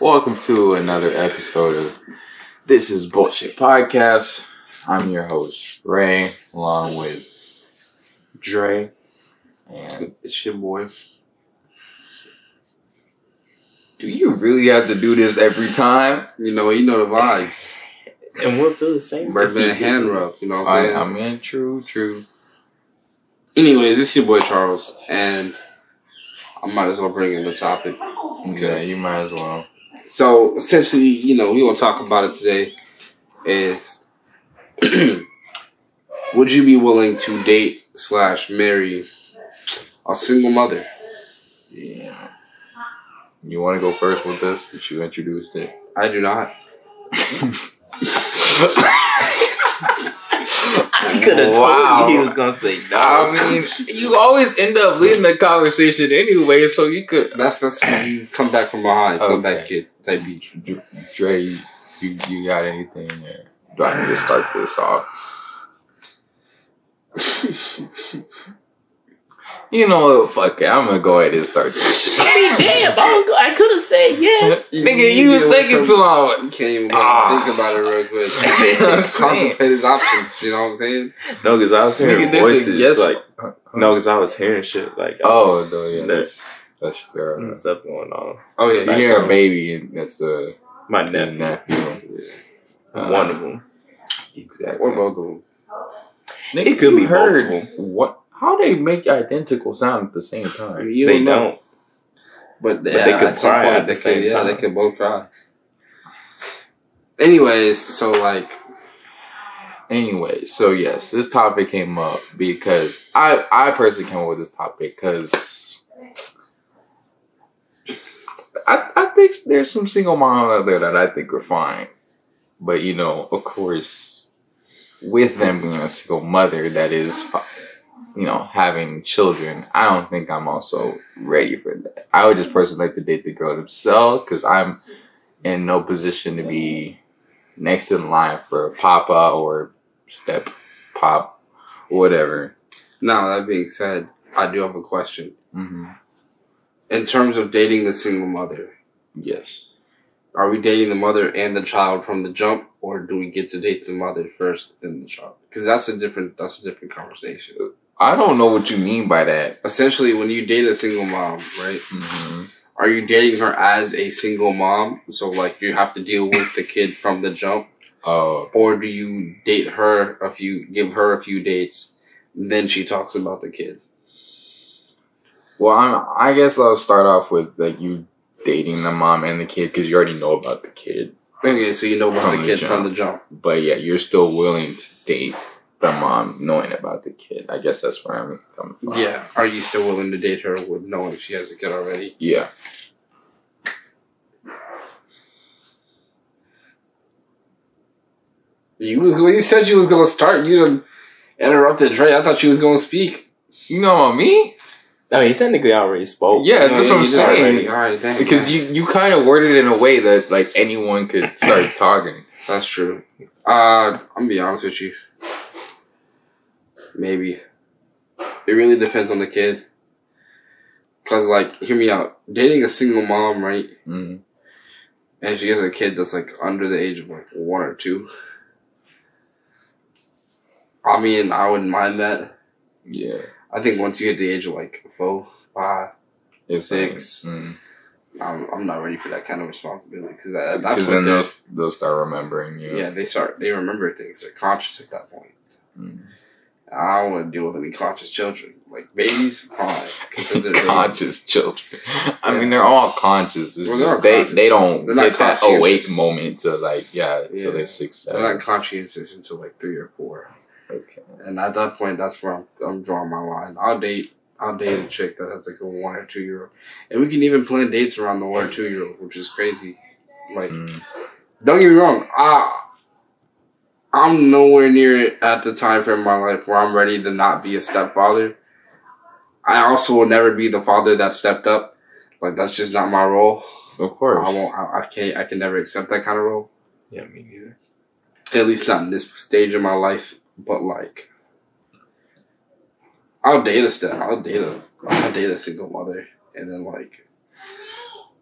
Welcome to another episode of This is Bullshit Podcast. I'm your host, Rae, along with Dre. and It's your boy. do you really have to do this every time? You know, you know the vibes. And we'll feel the same. Birthday and hand rub, you know what I'm I, saying? I mean, true, true. Anyways, this your boy Charles, and I might as well bring in the topic. Yeah, you might as well. So essentially, you know, we want to talk about it today. Is would you be willing to date slash marry a single mother? Yeah. You want to go first with this? Did you introduce it? I do not. I could have Wow. told you he was gonna say no. I mean, you always end up leading the conversation anyway, so you could. That's that's when you come back from behind, come back kid type beat. Dre, you, you, you got anything there? Do I need to start this off? You know what? Fuck it. I'm gonna go ahead and start this. I mean, damn, I, I could have said yes. Nigga, you was taking too You long. can't even Ah. think about it real quick. Contemplate his options. You know what I'm saying? No, because I was hearing Nigga, voices yes. like no, because I was hearing shit like Oh, no, yeah. That's- That's, that's fair. and stuff going on. Oh yeah, You that's hear a baby, and that's uh, My nephew, nephew. Uh, one of them. Exactly. Or both of them. Nigga, It could be heard of what? How they make identical sound at the same time? You They don't know. don't. But, But yeah, they could at cry point at the same could, Yeah, time. they could both cry. Anyways, so like, Anyway, so yes, this topic came up because I I personally came up with this topic because I I think there's some single moms out there that I think are fine, but you know, of course, with them being a single mother that is, you know, having children, I don't think I'm also ready for that. I would just personally like to date the girl themselves because I'm in no position to be next in line for papa or step pop whatever now that being said, I do have a question. mm-hmm. In terms of dating the single mother, yes are we dating the mother and the child from the jump, or do we get to date the mother first, then the child? Because that's a different that's a different conversation. I don't know what you mean by that Essentially, when you date a single mom, right? mm-hmm. Are you dating her as a single mom? So like you have to deal with the kid from the jump, oh or do you date her a few, give her a few dates, then she talks about the kid? well I'm, i guess i'll start off with like you dating the mom and the kid because you already know about the kid Okay, so you know about the kid from the jump. but yeah you're still willing to date the mom knowing about the kid i guess that's where i'm coming from Yeah. Are you still willing to date her with knowing she has a kid already? yeah You was. You said you was going to start. You interrupted Dre. I thought you was going to speak. you know what me I mean, he technically already spoke. yeah that's what i'm you did already. saying All right, thank because you you kind of worded it in a way that like anyone could start talking That's true. Uh, I'm gonna be honest with you. Maybe. It really depends on the kid. Cause like, hear me out. Dating a single mom, right? mm And she has a kid that's like under the age of like one or two. I mean, I wouldn't mind that. yeah I think once you hit the age of like four, five, It's Six. mm. I'm, I'm not ready for that kind of responsibility. Because at that point, then they'll start remembering you. yeah, they start, they remember things. They're conscious at that point. Mm. I don't want to deal with any conscious children. Like babies, fine. Conscious children. I Yeah. mean, they're all conscious. Well, they're all they conscious. they don't They're get that awake moment to like yeah, Yeah. till they're six They're not conscientious until like three or four. okay. And at that point, that's where I'm, I'm drawing my line. I'll date, I'll date a chick that has like a one or two year old, and we can even plan dates around the one or two year old, which is crazy. Like, Mm. don't get me wrong, I, I'm nowhere near at the time frame in my life where I'm ready to not be a stepfather. I also will never be the father that stepped up. Like that's just not my role. Of course. I won't. I, I can't. I can never accept that kind of role. Yeah, me neither. At least not in this stage of my life. But like, I'll date a step. I'll date a. I'll date a single mother, and then like,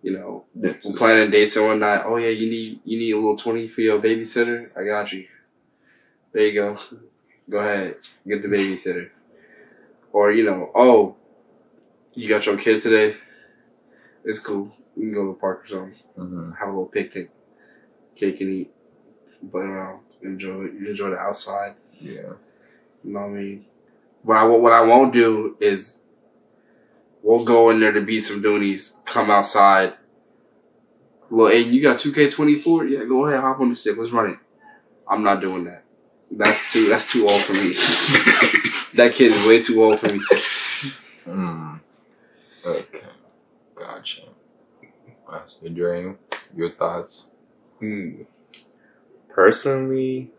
You know, we're planning dates and whatnot. Oh yeah, you need you need a little twenty for your babysitter. I got you. There you go. Go ahead, get the babysitter. Or you know, oh, you got your kid today. It's cool. We can go to the park or something. Mhm. Have a little picnic, cake and eat, play around, enjoy enjoy the outside. Yeah. You know what I mean? What I what I won't do is we'll go in there to beat some doonies, come outside. Well, hey, you got two K twenty four? Yeah, go ahead, hop on the stick, let's run it. I'm not doing that. That's too that's too old for me. that kid is way too old for me. Mm. Okay. Gotcha. That's the dream. Your thoughts? Hmm. Personally,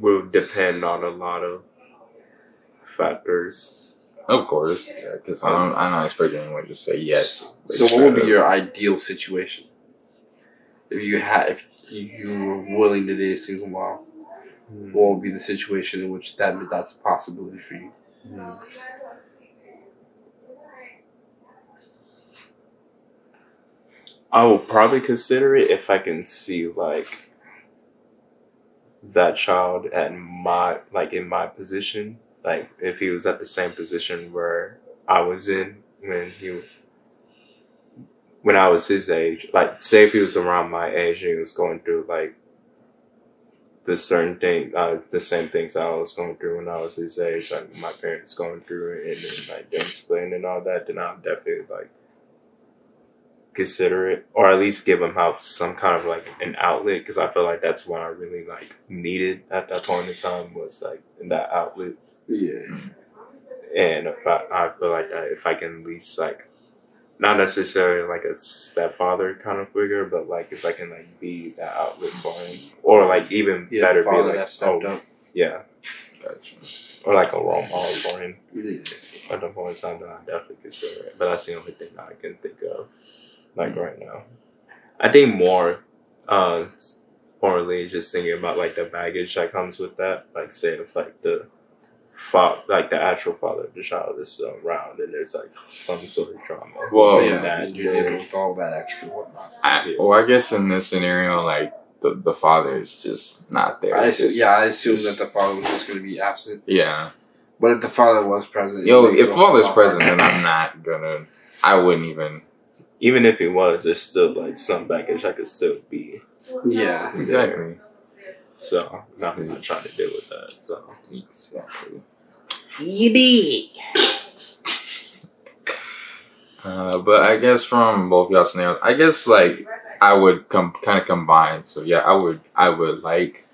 will depend on a lot of factors. Of course. Yeah, because I'm, I'm not expecting anyone to just say yes. So what would be your ideal situation? If you had if you, you were willing to date a single mom, Hmm. what would be the situation in which that that's a possibility for you? Hmm. I will probably consider it if I can see like that child at my like in my position, like if he was at the same position where I was in when he when I was his age. Like say if he was around my age and he was going through like the certain thing, uh, the same things I was going through when I was his age, like my parents going through it, and then like them splitting and all that, then I'll definitely like consider it, or at least give him help, some kind of like an outlet, because I feel like that's what I really like needed at that point in time was like in that outlet, Yeah. and if I, I feel like I, if I can at least like. Not necessarily like a stepfather kind of figure, but like if I can like be that outlet for him, or like even Yeah, better be like oh, up. yeah, Gotcha. or like a role model for him Yeah. at the point in time that I definitely consider it. But that's the only thing that I can think of, like right now. I think more, uh, morally, just thinking about like the baggage that comes with that. Like, say if like the fa- like the actual father of the child is uh, still around, and there's like some sort of trauma. Well, in yeah, that, you're dealing with all that extra whatnot. I, well, I guess in this scenario, like the the father is just not there. I assume, Just- yeah, I assume just- that the father was just going to be absent. yeah. But if the father was present, Yo, if it a father's present, then I'm not gonna. I wouldn't even. even if he was, there's still like some baggage I could still be. Yeah. Exactly. So I'm not trying to do with that. So Exactly. you did. Uh, but I guess from both y'all scenarios, I guess like I would come kind of combine. So yeah, I would I would like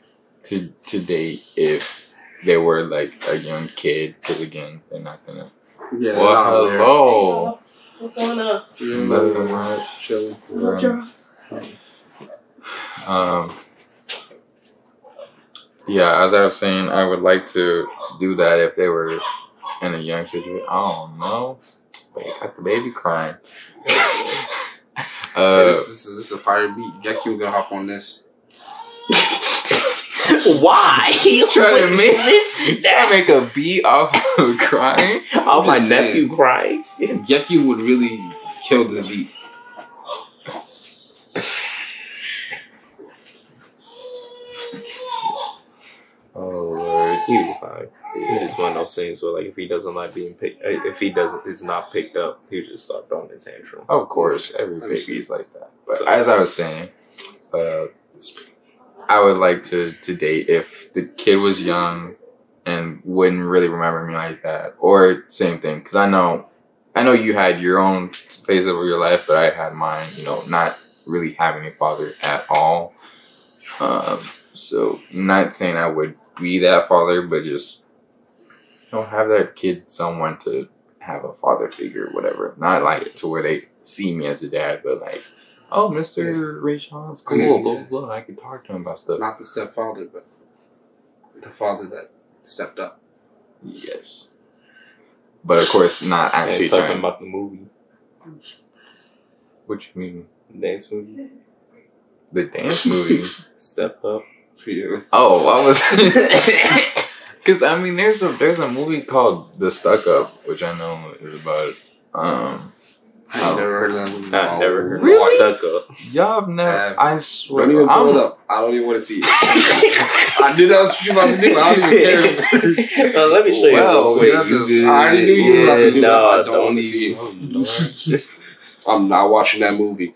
to to date if they were like a young kid, because again, they're not gonna. Yeah. well, not aware. hello. What's going on? Yeah, Nothing much. Chilling. What y'all- Um. Yeah, as I was saying, I would like to do that if they were in a young situation. I don't know. They got the baby crying. Uh, this, this is this is a fire beat. Gekki gonna hop on this. Why? You trying to make- mention Try to that? make a beat off of crying? Off my saying. nephew crying. Gekki would really kill this beat. He'll be fine. It's just one of those things where, like, if he doesn't like being picked, if he doesn't is not picked up, he'll just start throwing a tantrum. Of course, every I'm baby is like that. But as I was saying, uh, I would like to to date if the kid was young and wouldn't really remember me like that, or same thing. Because I know, I know you had your own phase of your life, but I had mine. You know, not really having a father at all. Um, so not saying I would be that father, but just don't have that kid someone to have a father figure, whatever. Not like to where they see me as a dad, but like, oh, Mister Ray Sean's cool, Yeah, blah yeah. blah blah. I can talk to him about stuff. Not the stepfather, but the father that stepped up. Yes, but of course not actually And talking trying. about the movie, what you mean? dance movie, The dance movie? Step Up. Yeah. oh, I was. Because I mean, there's a there's a movie called The Stuck Up, which I know is about um I ain't Oh. never heard of that movie. I've never heard Really? of Stuck Up. Y'all have never. Uh, I swear. Don't even pull I'm- it up. I don't even want to see it. I knew that was what you about to do. I don't even care. Uh, let me show you. Well, real quick. yeah, just- I already knew you was about to do no, that. I don't don't wanna see even- it. I'm not watching that movie.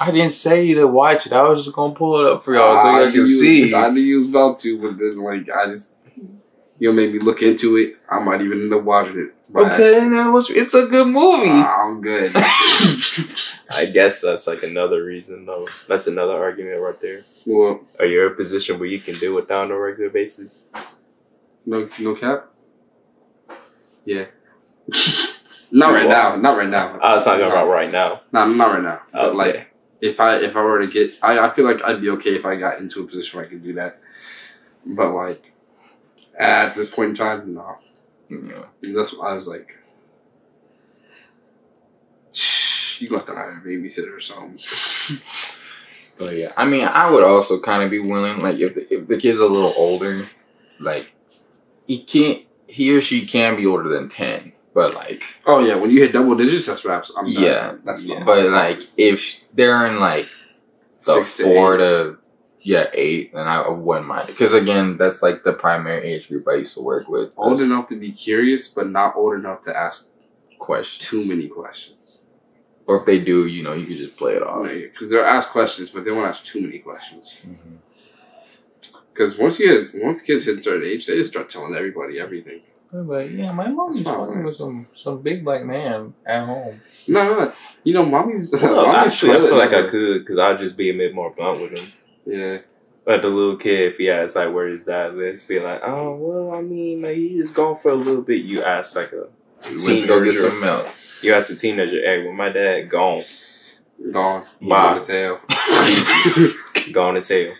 I didn't say to watch it. I was just gonna pull it up for y'all so ah, y'all can see. I knew you was about to, but then like I just you know made me look into it. I might even end up watching it. by Okay, accident. that was. It's a good movie. Ah, I'm good. I guess that's like another reason, though. That's another argument right there. well, Are you in a position where you can do it on a regular basis? no, no cap. Yeah. not right now. Not right now. I was talking no. about right now. No, not right now. But Okay. like, if I if I were to get, I, I feel like I'd be okay if I got into a position where I could do that. But like, at this point in time, no. Yeah. That's why I was like, you got to hire a babysitter or something. But yeah, I mean, I would also kind of be willing, like, if the, if the kid's a little older, like, he can't, he or she can be older than ten, but like, Oh yeah, when you hit double digits, that's raps. I'm done. yeah, that's yeah. But like, if they're in like the Six to four eight. to yeah eight, then I wouldn't mind it because again, that's like the primary age group I used to work with. old enough to be curious, but not old enough to ask questions, too many questions. or if they do, you know, you could just play it off. Because they'll ask questions, but they won't ask too many questions. Mm-hmm. Because once you guys, once kids hit a certain age, they just start telling everybody everything. But yeah, my mom's That's fine, fucking with some some big black man at home. No, no, you know, mommy's. Well, mommy's actually, I feel like I could because I'll just be a bit more blunt with him. Yeah, But the little kid, if he asks like "Where is his dad lives, be like, oh well, I mean, like he's just gone for a little bit. You ask like a We went to go get teenager, some milk. you ask a teenager, hey, when my dad gone, gone. Bye. Gone as hell. gone as hell.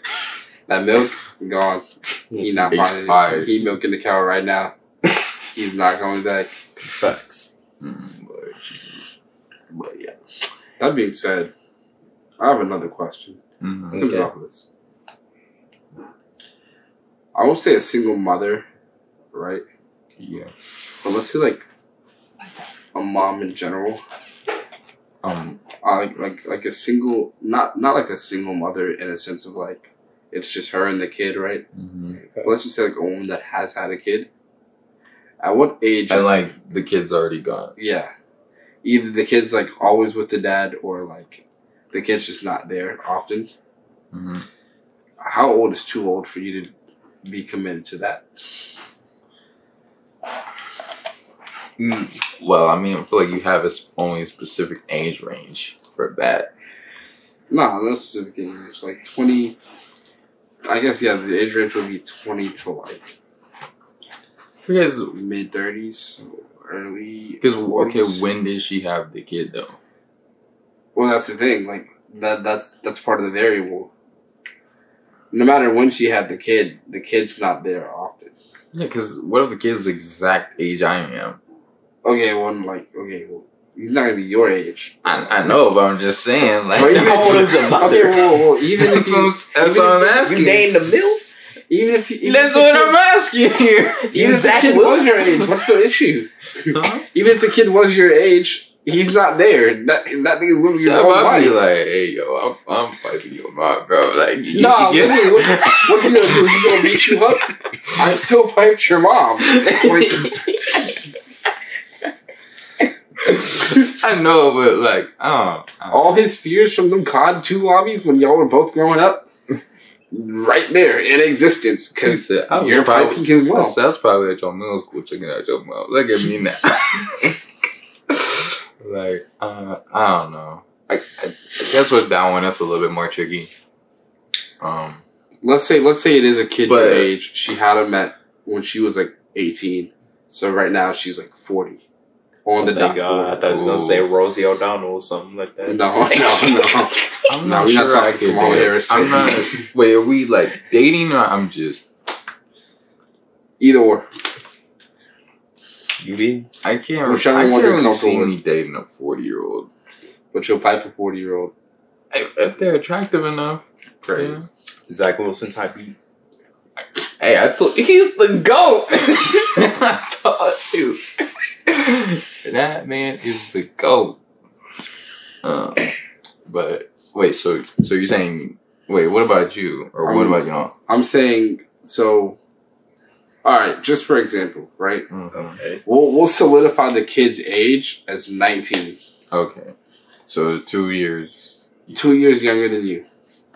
that milk, gone. He not buying Expired. it. He milking the cow right now. He's not coming back. Facts. Mm, but, but yeah. That being said, I have another question. Mhm. Stems Okay. off this. I won't say a single mother, right? Yeah. But let's say like a mom in general. Um. Uh, like like like a single, not not like a single mother in a sense of like it's just her and the kid, right? mhm. But let's just say like a woman that has had a kid. At what age? And is- like the kid's already gone. yeah, either the kid's like always with the dad, or like the kid's just not there often. hmm How old is too old for you to be committed to that? Mm, Well, I mean, I feel like you have a, s- only a specific age range for that. No, no specific age. It's like twenty. I guess yeah, the age range would be twenty to like Because, mid thirties, early. because okay, 40s. when did she have the kid though? Well, that's the thing. Like that. That's that's part of the variable. No matter when she had the kid, the kid's not there often. Yeah, because what if the kid's the exact age I am? Okay, well, like okay, well, he's not gonna be your age. I, I know, but I'm just saying, like, How old is a okay, mother? well, well, even if you, I'm, that's even what I'm if- asking. You named the MILF? Even if you, even That's if the what kid- I'm asking here. Even if the Zach kid was your age, what's the issue? Huh? Even if the kid was your age, he's not there. That that nigga's living his Yeah, own but I'd be life. like, hey, yo, I'm, I'm fighting your mom, bro. Like, you No, can get- literally, what's he gonna do? He gonna beat you up? I still piped your mom. Like, I know, but like, I don't. I don't all his fears from them COD 2 lobbies when y'all were both growing up, right there in existence. Because I was you're probably, piping his I mom. said, I was probably at your middle school checking out your mom. Look at me now. like, uh, I don't know. I, I, I guess with that one, that's a little bit more tricky. Um, Let's say let's say it is a kid But- your age. She had him at when she was like 18. So right now she's like 40. On the Thank dot. God. I thought you was gonna say Rosie O'Donnell or something like that. No, no, no. I'm not we're not sure I talking could. Kamala do it. I'm not. Wait, are we like dating or I'm just? Either or. You be? I can't. Whichever I can't really see with. me dating a forty year old. But you'll pipe a 40 year old. If, if they're attractive enough, Praise. Zach Wilson type beat. Hey, I told he's the goat. I told you. that man is the goat. Uh, but wait, so so you're saying wait? What about you, or what Um, about y'all? I'm saying so. All right, just for example, right? Mhm. Okay. We'll we'll solidify the kid's age as 19, Okay, so two years. two years younger than you,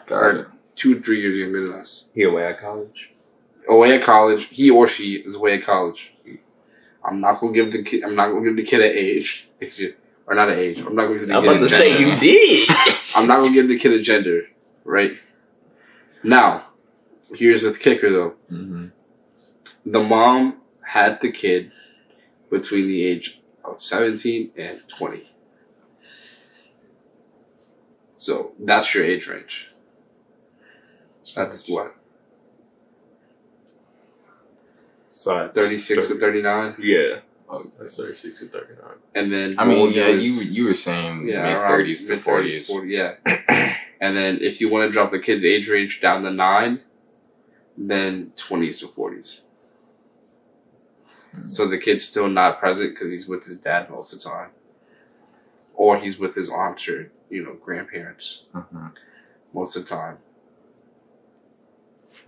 Got it. two three years younger than us. He away at college. Away at college, he or she is away at college. I'm not gonna give the kid. I'm not gonna give the kid an age. It's just, or not an age. I'm not gonna give the I'm kid about a to say gender. you did. I'm not gonna give the kid a gender, right? Now, here's the kicker though. hmm The mom had the kid between the age of 17 and 20. So that's your age range. That's what? So that's 36 to 39? Yeah, Okay. that's thirty six to thirty nine. And then. I mean, yeah, is- you you were saying yeah, mid around thirties to forties. 40, yeah. and then if you want to drop the kid's age range down to 9, then 20s to 40s. Hmm. So the kid's still not present because he's with his dad most of the time. Or he's with his aunts or, you know, grandparents hmm most of the time.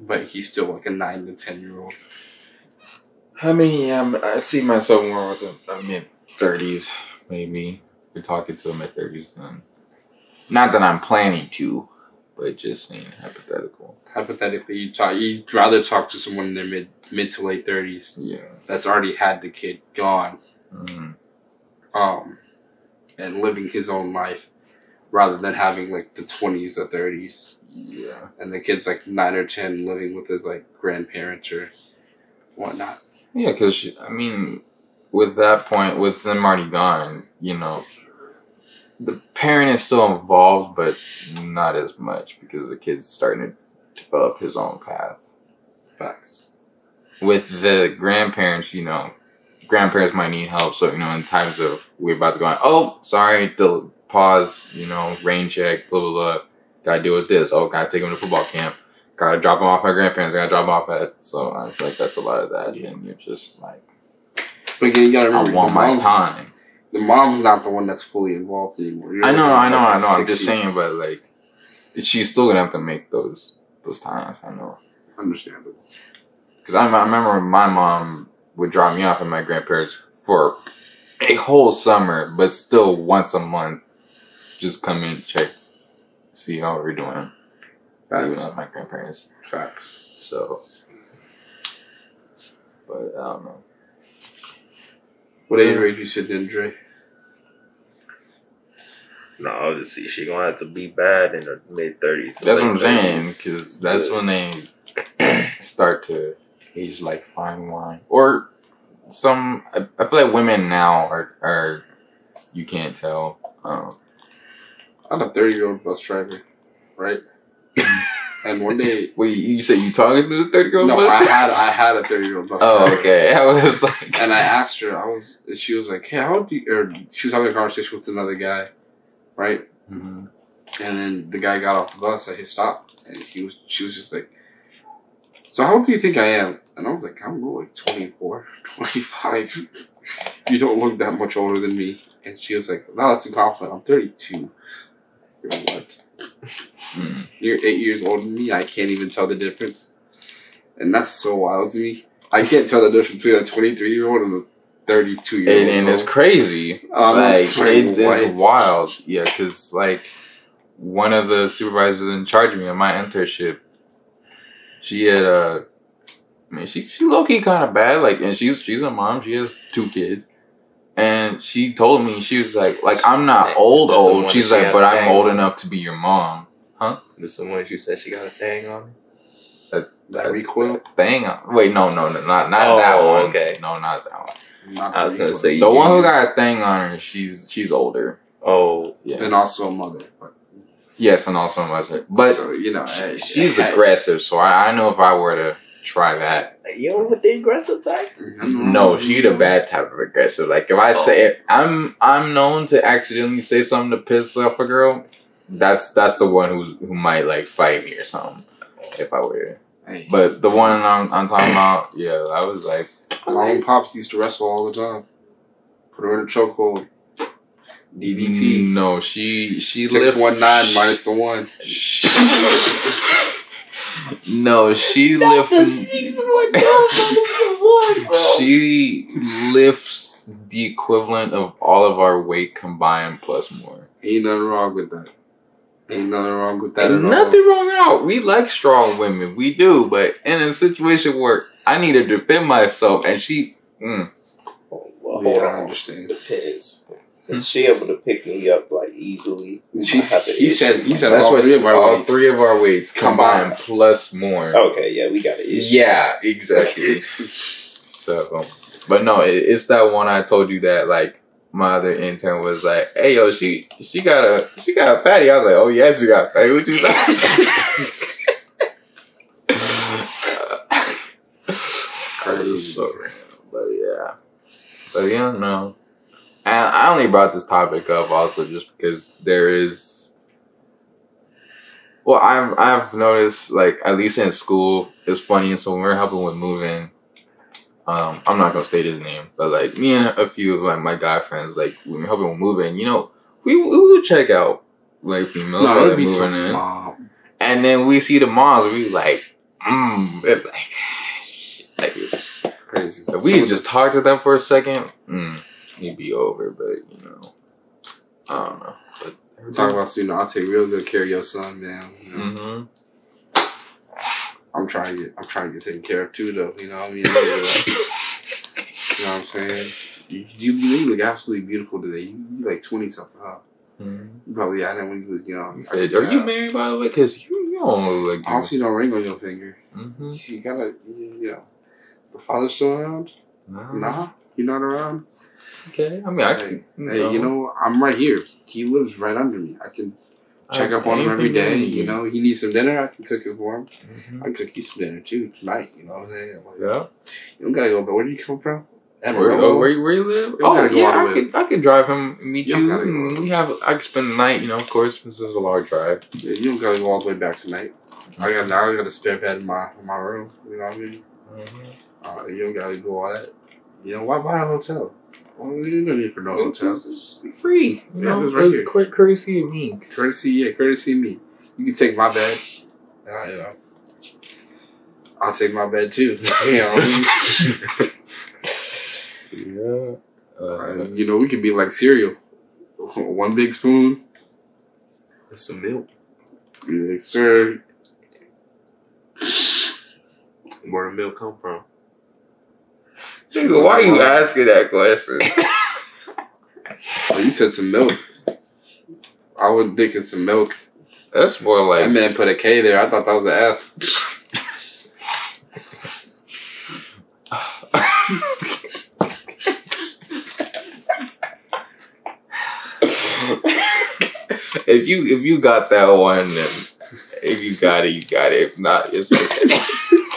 But he's still like a 9 to 10 year old. I mean, yeah, I'm- I see myself more with a, a mid thirties, maybe. You're talking to a mid thirties, then. Not that I'm planning to, but just saying hypothetical. Hypothetically, you talk, you'd rather talk to someone in their mid, mid to late 30s Yeah. that's already had the kid gone hmm um, and living his own life rather than having like the 20s or 30s Yeah. and the kid's like 9 or 10 living with his like grandparents or whatnot. Yeah, because I mean, with that point, with them already gone, you know, the parent is still involved, but not as much because the kid's starting to develop his own path. Facts. With the grandparents, you know, grandparents might need help. So you know, in times of we're about to go on, oh, sorry, the pause, you know, rain check, blah blah blah. Gotta deal with this. Oh, gotta take him to football camp. Gotta drop him off at grandparents. I Gotta drop him off at. So I feel like that's a lot of that. And you're just like. But again, you gotta I remember want the my time. the mom's not the one that's fully involved anymore. You're I know, I know, I know. I'm just saying, but like, she's still gonna have to make those those times. I know, Understandable. because I, I remember my mom would drop me off at my grandparents for a whole summer, but still once a month, just come in check, see how we're doing, even at my grandparents. Facts. So, but I don't know. What age range you sit in, Dre? No, obviously she gonna have to be bad in her mid thirties. That's what I'm saying, because that's when they start to age like fine wine. Or some, I, I feel like women now are, are you can't tell. Um, I'm a 30 year old bus driver, right? And one day, wait, you say you talking to the 30 year old? no, I had I had a 30 year old. Oh, okay. I was like, And I asked her, I was, she was like, hey, how old do you, or she was having a conversation with another guy, right? Mhm. And then the guy got off the bus, I hit stop, and he was, she was just like, so how old do you think I am? And I was like, I'm like 24, 25. you don't look that much older than me. And she was like, no, that's a compliment. I'm 32. You're what? You're eight years older than me. I can't even tell the difference. And that's so wild to me. I can't tell the difference between a 23 year old and a 32 year old. and, and it's crazy. Um, like, it's it's, it's wild. Yeah, because, like, one of the supervisors in charge of me on my internship, she had a, I mean, she, she low key kind of bad. Like, and she's, she's a mom. She has two kids. And she told me, she was like, like, I'm not Hey, old, is this the old. She's she like, but I'm old on? enough to be your mom. Huh? This the one you said she got a thing on. That recoil? Thing. Wait, no, no, no, not, not Oh, that one. okay. No, not that one. Not I was gonna say The one who got a thing on her, she's, she's older. Oh, Yeah. And also a mother. But, Yes, and also a mother. But so, you know, hey, she's hey, aggressive, so I, I know if I were to try that. you know with the aggressive type. Mm-hmm. No, she the bad type of aggressive. Like if I oh. say it, I'm I'm known to accidentally say something to piss off a girl. That's that's the one who who might like fight me or something if I were. Hey, But the one I'm I'm talking about, yeah, I was like, my own pops used to wrestle all the time. Put her in a chokehold. DDT. No, she she Six one nine minus the one. no, she Not the lifts. six one one, bro. She lifts the equivalent of all of our weight combined plus more. Ain't nothing wrong with that. Ain't nothing wrong with that Ain't at nothing wrong at all. We like strong women, we do. But in a situation where I need to defend myself, and she, mm, Well, all. hold Yeah, I on. understand. Depends. Is she able to pick me up like easily? She I have to he said he said that's all what three of our all weights. three of our weights combined, Combined. plus more. Okay, yeah, we got it. Yeah, exactly. so, um, but no, it, it's that one I told you that like my other intern was like, "Hey, yo, she she got a she got a fatty." I was like, "Oh yeah, she got a fatty." What you Crazy. so random, but yeah, but yeah, no. And I only brought this topic up also just because there is. Well, I've I've noticed like at least in school it's funny. So when we're helping with moving, um, I'm not gonna state his name, but like me and a few of like my guy friends, like when we're helping with moving, you know, we we would check out like females No, are be moving in, and then we see the moms, we like, mm, like, like Crazy. if we So just talk to them for a second, mm, he'd be over. But you know, I don't know. But We're talking about you know, I'll take real good care of your son, man. You know, hmm I'm trying to get I'm trying to get taken care of too though, you know what I mean? you know what I'm saying? You, you, you look absolutely beautiful today. You, you like twenty something, huh? You probably had that when you was young. He said, "Are you married by the way? Because you, you don't look like I don't see no ring on your finger. Mm-hmm. You gotta, you know, the father's still around? Nah, you're not around. Okay. I mean, I can. Hey, you know, I'm right here. He lives right under me. I can check up on him every day. You know, he needs some dinner. I can cook it for him. Mhm. I can cook you some dinner too tonight. You know what I'm saying? Like, Yeah. You don't gotta go. But where do you come from? Where, oh, where, you- where you live? You Oh, yeah, I could, I could drive him, meet You you. don't gotta go all and we have, I could spend the night, you know, of course, this is a long drive. Yeah, you don't gotta go all the way back tonight. I got now. I got a spare bed in my in my room. You know what I mean? Uh, you don't gotta go all that. You know why buy a hotel? Well, you don't need for no hotel. It's free. You Yeah, know, it's right here. Cour- courtesy of me. Courtesy, yeah, courtesy of me. You can take my bed. Uh, you know, I'll take my bed too. you know, what I mean? Yeah. Uh, you know, we can be like cereal. One big spoon. It's some milk. Yes, sir. Where the milk come from? Nigga, why you asking that question? Oh, you said some milk. I was thinking some milk. That's more That like. man put a K there. I thought that was an F. if you if you got that one, then if you got it, you got it. If not, it's okay.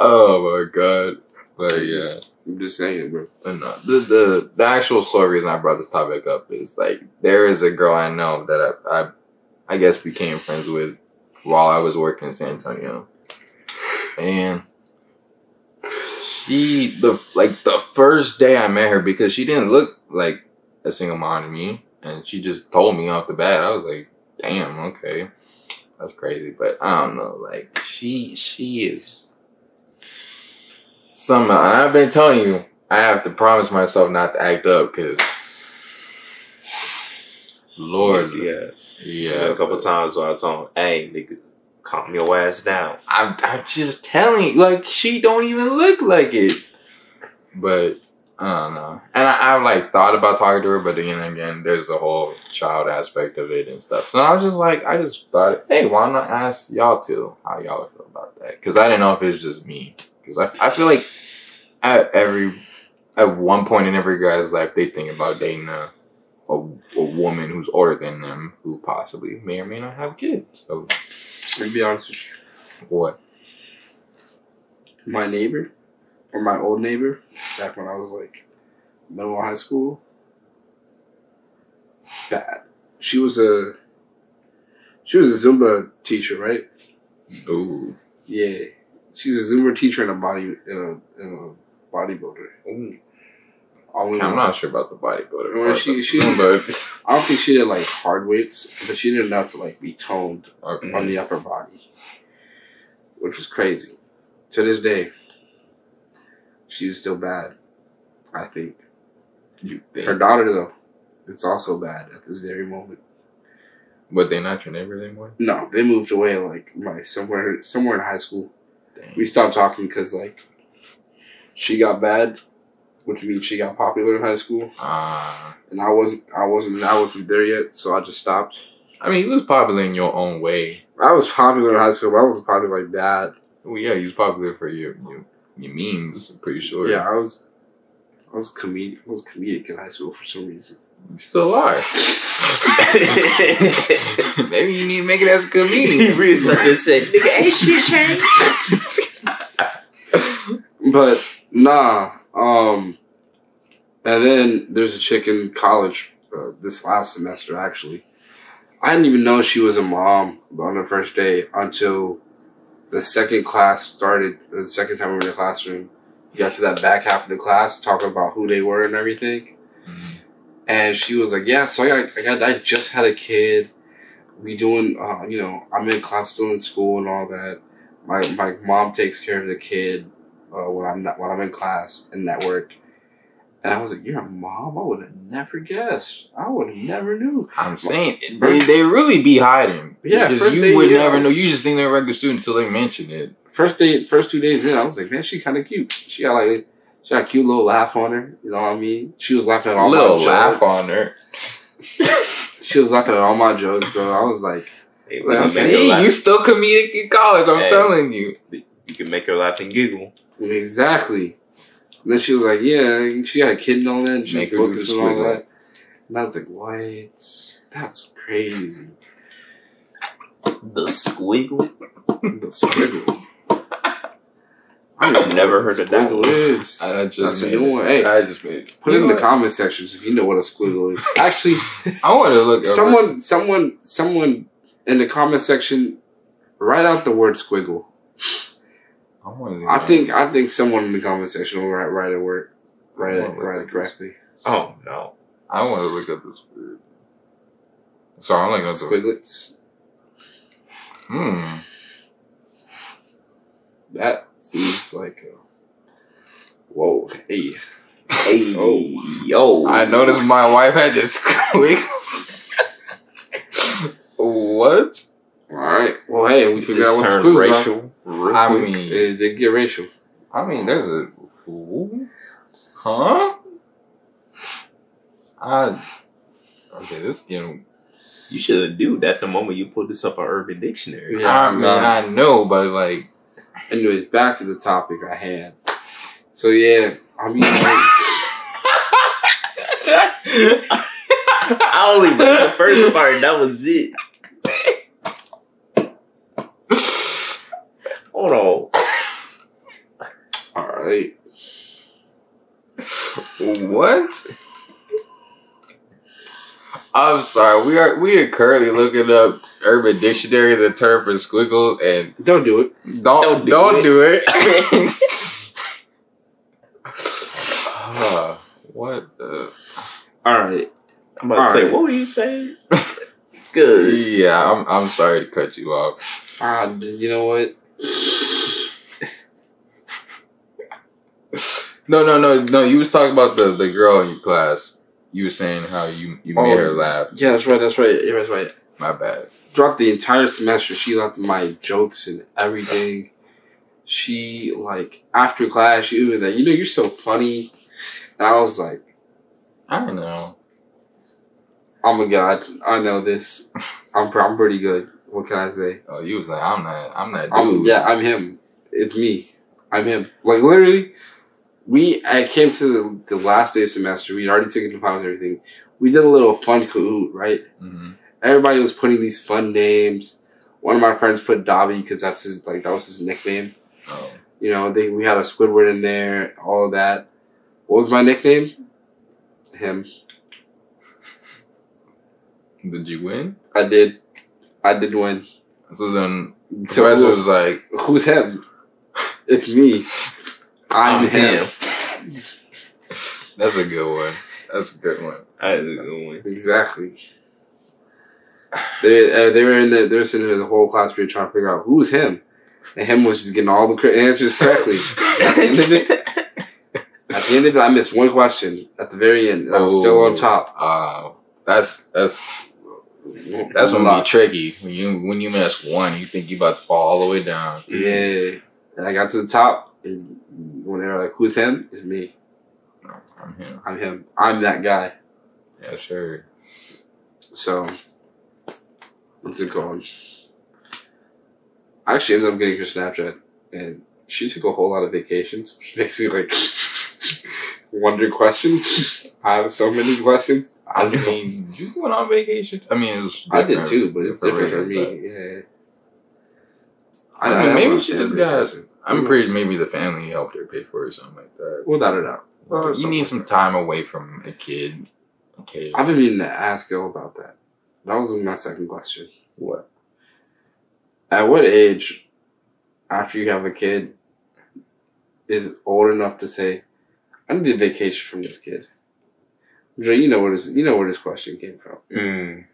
oh my god! But yeah, I'm just saying, bro. but uh, no, the the the actual sole reason I brought this topic up is like there is a girl I know that I I, I guess became friends with while I was working in San Antonio, and she the like the first day I met her because she didn't look like a single mom to me, and she just told me off the bat. I was like, damn, okay, that's crazy, but I don't know, like she she is some, and I've been telling you, I have to promise myself not to act up because. Lord, Yes, yes. yeah, a couple but- times where I told him, "Hey, nigga, calm your ass down." I'm, I'm just telling you, like she don't even look like it. But I don't know, and I, I've like thought about talking to her, but then again, there's the whole child aspect of it and stuff. So I was just like, I just thought, hey, why not ask y'all too how y'all feel about that? Because I didn't know if it was just me. Because I, I feel like at every at one point in every guy's life, they think about dating a, a a woman who's older than them, who possibly may or may not have kids. So to be honest with you. what? My neighbor, or my old neighbor, back when I was like middle of high school, bad. She was a she was a Zumba teacher, right? Ooh. Yeah, she's a Zumba teacher and a body in a, in a bodybuilder. Hmm. Ooh. I'm one. not sure about the bodybuilder. Well, she- she- but I don't think she did like hard weights, but she did enough to like be toned okay. on the upper body, which was crazy. To this day, she's still bad. I think you think, her daughter though, it's also bad at this very moment. but they not your neighbors anymore. No, they moved away like my somewhere somewhere in high school. Dang. We stopped talking because like she got bad, which means she got popular in high school, Ah, and I wasn't. I wasn't. I wasn't there yet, so I just stopped. I mean, he was popular in your own way. I was popular in high school, but I wasn't popular like that. Well, yeah, he was popular for your your, your memes. I'm pretty sure. Yeah, I was. I was comedic. I was comedic in high school for some reason. you still are. Maybe you need to make it as a he comedian. really something said, nigga, ain't shit changed. But nah. Um. And then there's a chick in college. Uh, this last semester, actually. I didn't even know she was a mom on the first day until the second class started. The second time we were in the classroom, we got to that back half of the class talking about who they were and everything. Mhm. And she was like, "Yeah, so I got, I got, I just had a kid. We doing, uh, you know, I'm in class, still in school and all that. My my mom takes care of the kid uh, when I'm not when I'm in class and network. And I was like, "You're a mom? I would have never guessed. I would have never knew." I'm saying they, they really be hiding. Yeah, because first you day, would yeah, never I know. You just think they're a regular student until they mention it. First day, first two days in, I was like, "Man, she kind of cute. She got like." She got a cute little laugh on her, you know what I mean? She was laughing at all little my laugh on her. She was laughing at all my jokes, bro. I was like, Hey, Well, you, can make her See, you still comedic in college. I'm Hey. telling you. you can make her laugh and giggle. Exactly. And then she was like, "Yeah, she got a kid and all that. And she's Make her do focused the and all that." And I was like, "What? That's crazy." The squiggle. The squiggle. I I've never heard of that squiggle one. Is. I just That's a new one. Hey. I just made it. Put You it in the what? comment sections if you know what a squiggle is. Actually, I want to look. up- someone, someone, someone in the comment section, write out the word squiggle. I, wanna I think, I think someone in the comment section will write, write a word, write it, I write it correctly. Oh no. I want to look up this word. So I'm looking up the. Squiglets. Hmm. That seems like a whoa, hey. Hey, Oh. yo. I noticed my wife had this squiggles. what? All right. Well, hey, we figured out what This the turned squiggles are. racial. real I quick. mean, It did get racial. I mean, there's a fool, huh? I okay. This getting. You should have do that the moment you pull this up on Urban Dictionary. Yeah, I mean, no. I know, but like, Anyways, back to the topic I had. So yeah, I mean, like, I only read the first part. That was it. Hold on. all right. What? I'm sorry. We are we are currently looking up Urban Dictionary, the term for squiggle, and Don't do it. don't Don't don't do do it. Uh, what the? All right. I'm about to say, Alright. what were you saying? Good. Yeah, I'm I'm sorry to cut you off. Ah, d- you know what? No, no, no, no. You was talking about the the girl in your class. You were saying how you you made Oh. her laugh. Yeah, that's right. That's right. Yeah, that's right. My bad. Throughout the entire semester, she loved my jokes and everything. She like after class, she was like, "You know, you're so funny," and I was like. I don't know. Oh my god, I know this. I'm I'm pretty good. What can I say? Oh, you was like, I'm not, I'm not I'm, dude. yeah, I'm him. It's me. I'm him. Like literally, we I came to the, the last day of semester. We'd already taken the finals and everything. We did a little fun Kahoot, right? hmm Everybody was putting these fun names. One of my friends put Dobby because that's his like that was his nickname. Oh, You know, they we had a Squidward in there, all of that. What was my nickname? Him. did you win? I did. I did win. So then, the So who was like, Who's him? It's me. I'm, I'm him. him. That's a good one. That's a good one. That's a good one. Exactly. They uh, they were in the they were sitting in the whole class period trying to figure out who's him, and him was just getting all the cor- answers correctly. at, the end of it, at the end of it, I missed one question at the very end. and I was still on Oh. top. Uh, that's that's that's a gonna be lot. tricky. When you when you miss one, you think you about to fall all the way down. Yeah, and I got to the top, and when they were like, "Who's him?" It's me. No, I'm him. I'm him. I'm that guy. Yes, sir. So, what's it called? I actually ended up getting her Snapchat, and she took a whole lot of vacations, which makes me like wonder questions. I have so many questions. I mean, you went on vacation. I mean, it was. I did too, but it's different for me. Yeah. but- I mean, maybe she just got. vacation. I'm pretty. Maybe the family helped her pay for it or something like that. Without a doubt. Well, you need like some that. time away from a kid. Okay. I've been meaning to ask Gil about that. That was my second question. What? At what age, after you have a kid, is old enough to say, "I need a vacation from this kid"? Dre, you know where this you know where this question came from. Mm.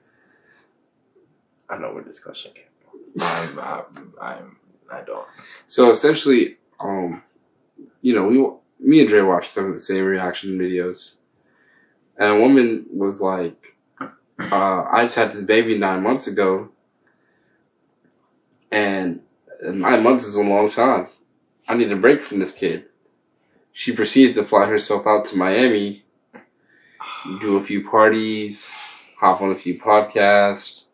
I know where this question came from. I'm. I'm. I'm I don't. So essentially, um, you know, we me and Dre watched some of the same reaction videos, and a woman was like, uh, "I just had this baby nine months ago, and nine months is a long time. I need a break from this kid." She proceeded to fly herself out to Miami, do a few parties, hop on a few podcasts,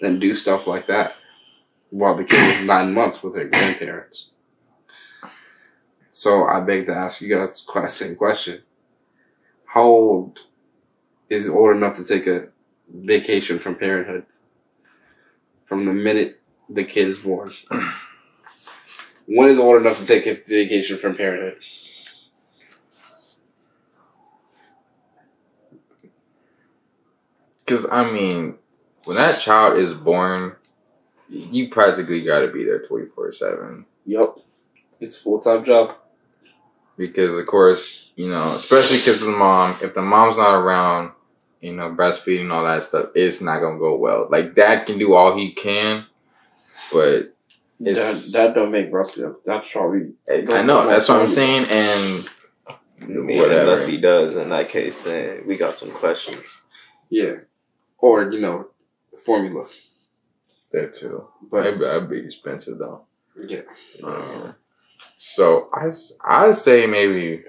and do stuff like that while the kid was nine months with her grandparents. So I beg to ask you guys the same question. How old is old enough to take a vacation from parenthood? From the minute the kid is born. When is old enough to take a vacation from parenthood? Because I mean, when that child is born, you practically got to be there twenty four seven. Yup. It's a full time job. Because of course, you know, especially because of the mom. If the mom's not around, you know, breastfeeding all that stuff, it's not gonna go well. Like dad can do all he can, but it's. that don't make breast milk. That's probably I know that's what I'm saying, and from. Whatever. Unless he does, in that case, then we got some questions. yeah. Or, you know, formula. That too. But That'd, that'd be expensive though. yeah. Um, so I s- I'd say maybe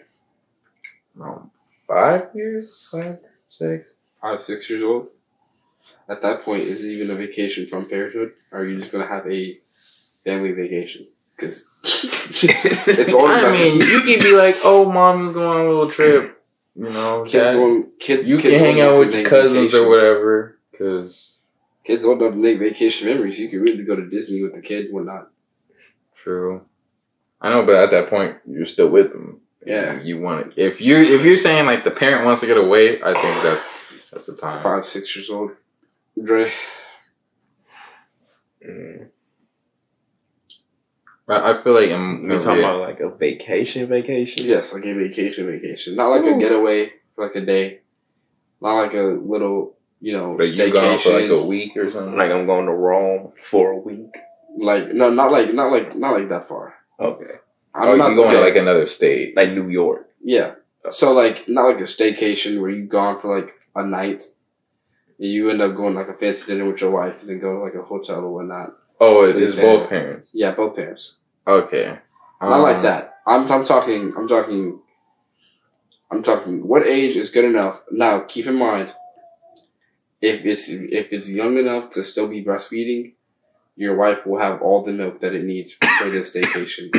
um, five years, five, six. five, six years old. At that point, is it even a vacation from parenthood? Or are you just gonna have a family vacation? Because it's all I about mean, you can be like, "Oh, mom's going on a little trip," you know. kids. dad- Own, kids. you kids can hang out with your make cousins or whatever, because Kids old enough to make vacation memories. You can really go to Disney with the kid, whatnot. true. I know, but at that point, you're still with them. Yeah. you want it. If you if you're saying like the parent wants to get away, I think that's that's the time. Five, six years old. Dre. Mm. I, I feel like I'm We talking about like a vacation, vacation. Yes, like a vacation, vacation. Not like a getaway for like a day. Not like a little, you know, But you gone for like a week or something. Like I'm going to Rome for a week. Like no, not like not like not like that far. Okay. I'm oh, not you going to like another state? Like New York. Yeah. So like not like a staycation where you gone for like a night. And you end up going like a fancy dinner with your wife and then go to like a hotel or whatnot. Oh, it- it's both parents. Yeah, both parents. Okay. Not like Um, that. I'm I'm talking I'm talking I'm talking what age is good enough. Now keep in mind if it's if it's young enough to still be breastfeeding, your wife will have all the milk that it needs for this vacation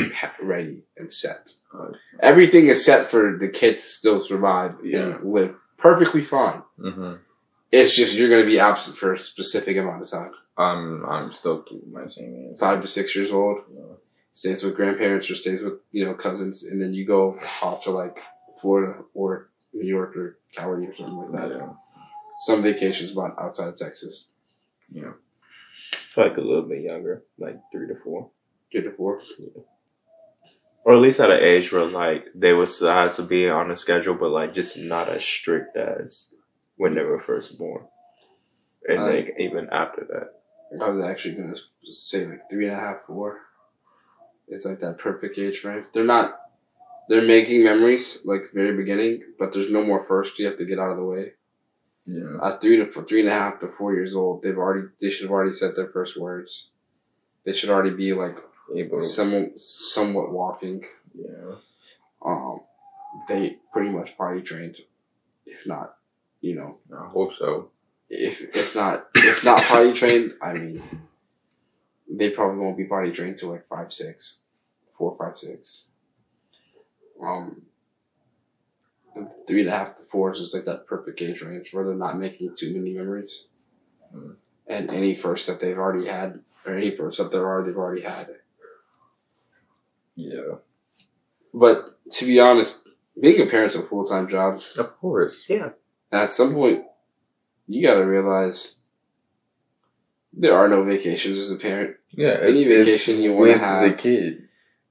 ready and set. Okay. Everything is set for the kid to still survive Yeah. and live perfectly fine. mhm. It's just you're going to be absent for a specific amount of time. I'm I'm still keeping my same answer. Five to six years old, Yeah. stays with grandparents or stays with you know cousins, and then you go off to like Florida or New York or Cali or something like that. Yeah. Some vacations spot outside of Texas. Yeah. Like a little bit younger, like three to four. Three to four. Yeah. or at least at an age where like they would still have to be on a schedule, but like just not as strict as when they were first born, and I- like even after that. I was actually gonna say like three and a half, four. It's like that perfect age frame. They're not. They're making memories like very beginning, but there's no more first. You have to get out of the way. Yeah. At three to four, three and a half to four years old, they've already they should have already said their first words. They should already be like Able to, somewhat somewhat walking. yeah. Um, they pretty much potty trained, if not, you know, I hope so. if if not if not potty trained, I mean, they probably won't be potty trained till like five six, four five six. Um, three and a half to four is just like that perfect age range where they're not making too many memories, Mm. and any first that they've already had or any first that they're already they've already had. Yeah. But to be honest, being a parent's a full time job. Of course. Yeah. at some point, you gotta realize there are no vacations as a parent. Yeah. Any it's- it's vacation you want to with have, the kid.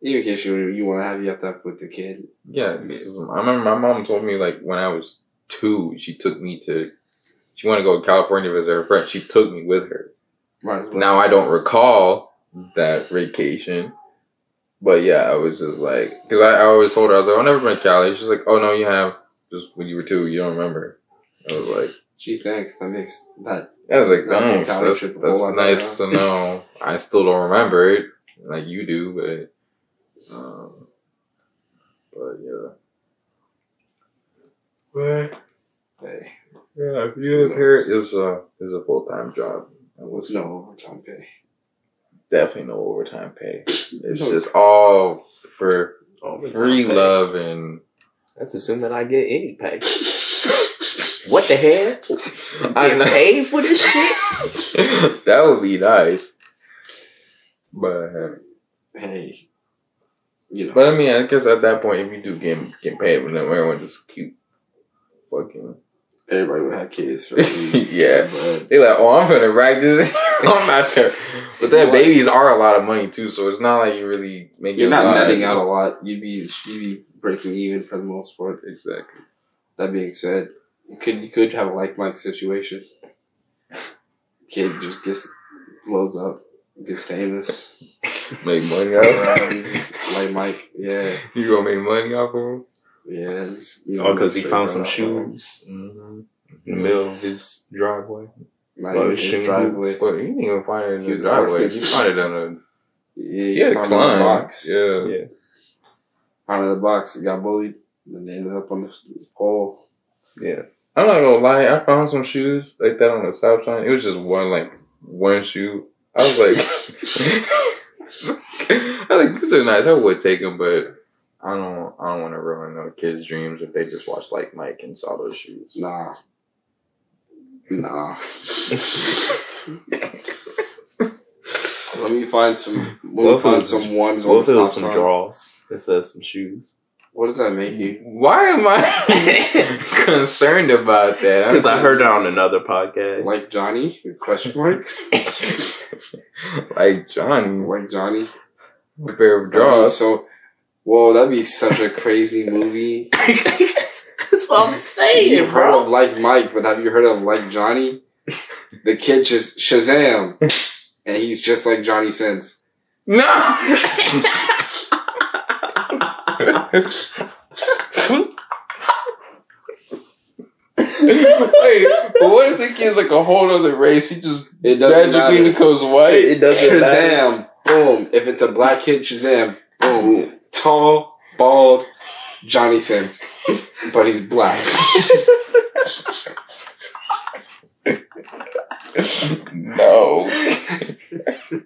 Any vacation you you want to have, you have to have with the kid. Yeah, I remember my mom told me like when I was two, she took me to. She wanted to go to California to visit her friend. She took me with her. Might as well. Now I don't recall that vacation, but yeah, I was just like, because I, I always told her I was like, I've never been to Cali. She's like, Oh no, you have just when you were two, you don't remember. I was like, Gee, thanks. That makes that. I was like, thanks. Mm, that's, that's nice to know. I still don't remember it like you do, but but yeah. But Hey, yeah, if you're a parent, it's a it's a full time job. It with was no overtime pay. definitely no overtime pay. It's No. just all for Overtime free pay. love and That's assuming I get any pay. what the hell? I Get paid for this shit? that would be nice. But uh, Hey, you know. but I mean, I guess at that point, if you do get get paid, then everyone just keep fucking. Everybody would have kids. For free. Yeah. But They like, oh, I'm gonna rack this. I'm not sure. But then What? babies are a lot of money too, so it's not like you really make you're not netting out a lot. You'd be you'd be breaking even for the most part. Exactly. That being said, you could you could have a like Mike situation. Kid just gets blows up, gets famous. Make money off. Um, like Mike, yeah, you gonna make money off of him? yeah. Just, you Oh, because he found some shoes Mm-hmm. in the middle of his driveway. of- Not Well, even shoes. his driveway. Well, you didn't even find it in his driveway. orphaned. You found it on a. Yeah, You had to found it in the box. Yeah. Yeah. Found it in the box. He got bullied. And they ended up on the pole. Yeah. I'm not gonna lie. I found some shoes like that on the south side. It was just one like one shoe. I was like, I was like, these are nice. I would take them, but I don't. I don't want to ruin no kids' dreams if they just watch like Mike and saw those shoes. Nah. Nah. Let me find some. Let me What if it find some ones What on if it the was stop some sign. draws instead of some shoes? What does that make you? Why am I concerned about that? Because I heard it on another podcast. Like Johnny? Question mark? like Johnny, Like Johnny? a pair of draws. So, whoa, that'd be such a crazy movie. That's what I'm saying, You've heard bro. of Like Mike, but have you heard of Like Johnny? The kid just Shazam, and he's just like Johnny Sins. No. Wait, but what if the kid's like a whole other race? He just It doesn't magically matter. becomes white. it doesn't matter. Shazam, boom. If it's a black kid, Shazam, boom. Tall, bald, Johnny Sins, but he's black. no.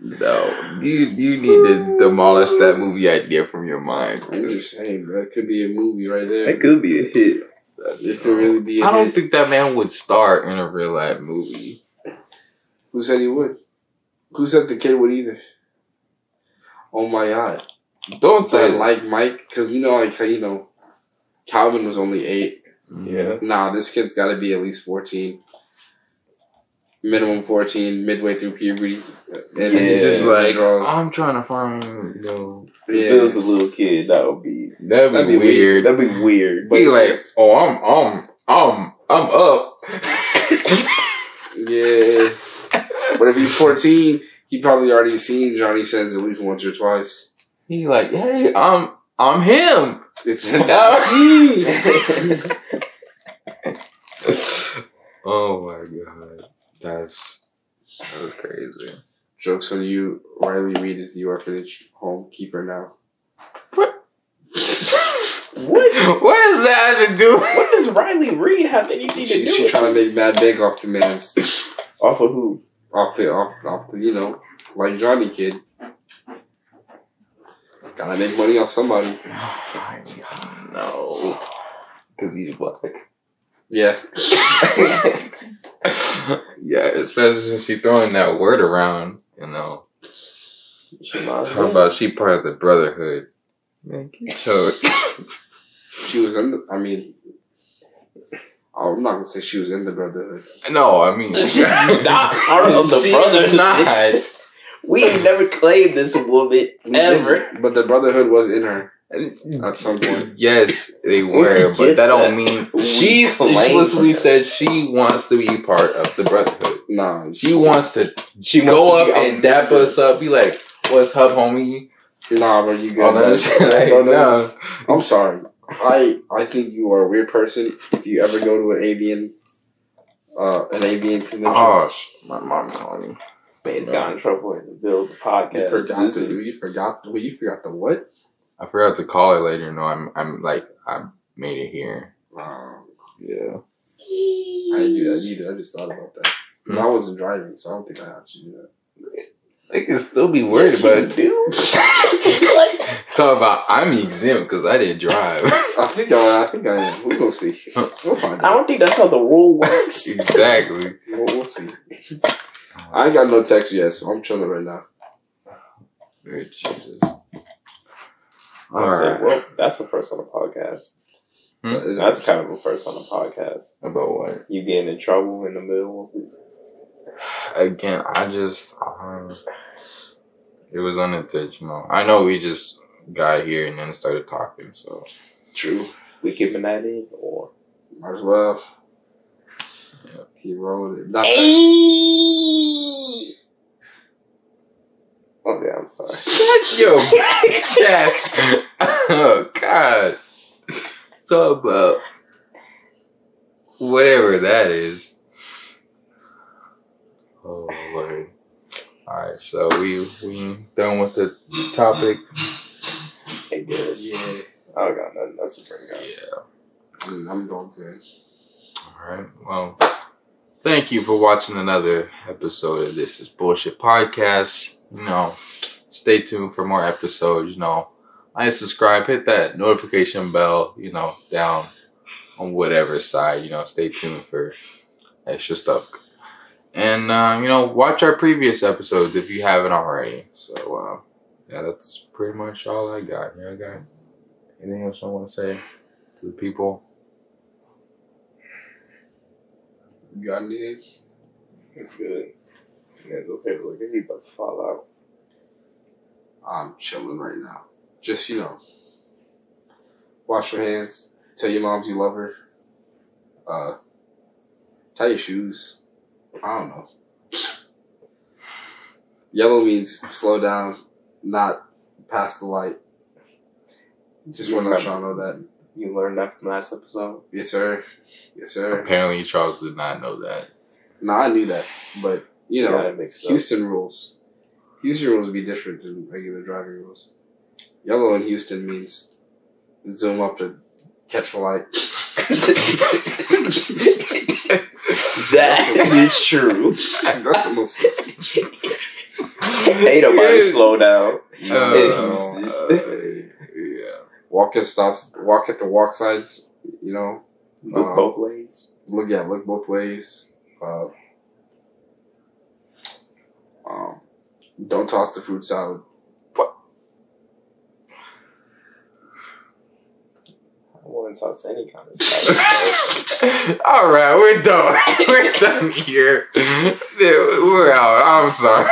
no. You you need to demolish that movie idea from your mind. I'm just saying, bro. It could be a movie right there. That could be a hit. It could really be. a I don't hit. think that man would star in a real life movie. Who said he would? Who said the kid would either? Oh my god. Don't So I say like Mike, because you know, like, you know, Calvin was only eight. Yeah. Nah, this kid's got to be at least 14. Minimum fourteen, midway through puberty, and then Yeah. he's Just just like. I'm trying to find, you know, If it was a little kid, that would be that'd be, That'd be weird. that'd be weird. Be like, oh, I'm, I'm, I'm, I'm up. yeah. But if he's fourteen, he probably already seen Johnny Sins at least once or twice. he like, hey, I'm, I'm him. If oh my god, that's that was crazy. Jokes on you, Riley Reid is the orphanage home keeper now. what? What What does that have to do? What does Riley Reid have anything to do She's trying to make mad bank off the man's, Off of who? off the, off, off the, you know, like Johnny kid. Gotta make money off somebody. no, because he's black. Yeah. yeah, especially since she throwing that word around, you know. She might Talk about she part of the brotherhood. Man, get your She was in the, I mean, oh, I'm not gonna say she was in the Brotherhood. no, I mean She's not part of the brotherhood. Not. We ain't never claimed this woman ever. But the Brotherhood was in her at some point. Yes, they were, We but get that don't mean she explicitly said she wants to be part of the brotherhood. Nah, She wants to She go wants up to be and dap us up, be like, "What's up, homie?" Nah, bro, you All good. that shit. Like, No, no, no. I'm sorry. I I think you are a weird person if you ever go to an avian, uh, an avian convention. Oh, sh- my mom calling me. Man's got in trouble in the build the podcast. you forgot This the is- you forgot the you forgot the what? I forgot to call her later. No, I'm I'm like I made it here. Um, Yeah. I didn't do that either. I just thought about that. But I wasn't driving, so I don't think I have to do that. They can still be worried Yes, about you do. talk about I'm exempt because I didn't drive. I think I, I think I am. We'll go see. We'll find out. I don't think that's how the rule works. exactly. We'll, we'll see. I ain't got no text yet, so I'm chilling right now. Good Jesus. I All said, right. well, that's the first on the podcast. Hmm? That's kind of a first on the podcast. About what? You getting in trouble in the middle of it. Again, I just um, it was unintentional. I know we just got here and then started talking, so True. We keeping that in or Might as well. Yeah. Keep rolling it. Not Okay, I'm sorry. Shut your chest. oh God. Talk about whatever that is. Oh Lord. Alright, so we we done with the topic. I guess. yeah. I don't got nothing else to bring up. Yeah. Mm, I'm doing good. Alright. Well thank you for watching another episode of This Is Bullshit Podcast. You know, stay tuned for more episodes, you know. I subscribe, hit that notification bell, you know, down on whatever side, you know, stay tuned for extra stuff. And uh, you know, watch our previous episodes if you haven't already. So uh yeah, that's pretty much all I got. Yeah, I got anything else I want to say to the people? You got anything? It's good. Man's okay. Look at he about to fall out. I'm chilling right now. Just, you know, wash your hands. Tell your moms you love her. Uh, tie your shoes. I don't know. Yellow means slow down, not pass the light. Just want to let y'all know that. You learned that from last episode. Yes, sir. Yes, sir. Apparently Charles did not know that. No, I knew that, but you know, got it mixed up. Houston rules. Houston rules be different than regular driving rules. Yellow in Houston means zoom up to catch the light. that is true. That's the most. Ain't nobody slow down. Uh, Houston. uh, yeah. Walk at stops. Walk at the walk signs. You know. Look Uh, both ways. Look yeah. Look both ways. Uh, um, don't toss the fruit salad. Well, want to talk to any kind of salad. All right, we're done. we're done here. We're out. I'm sorry.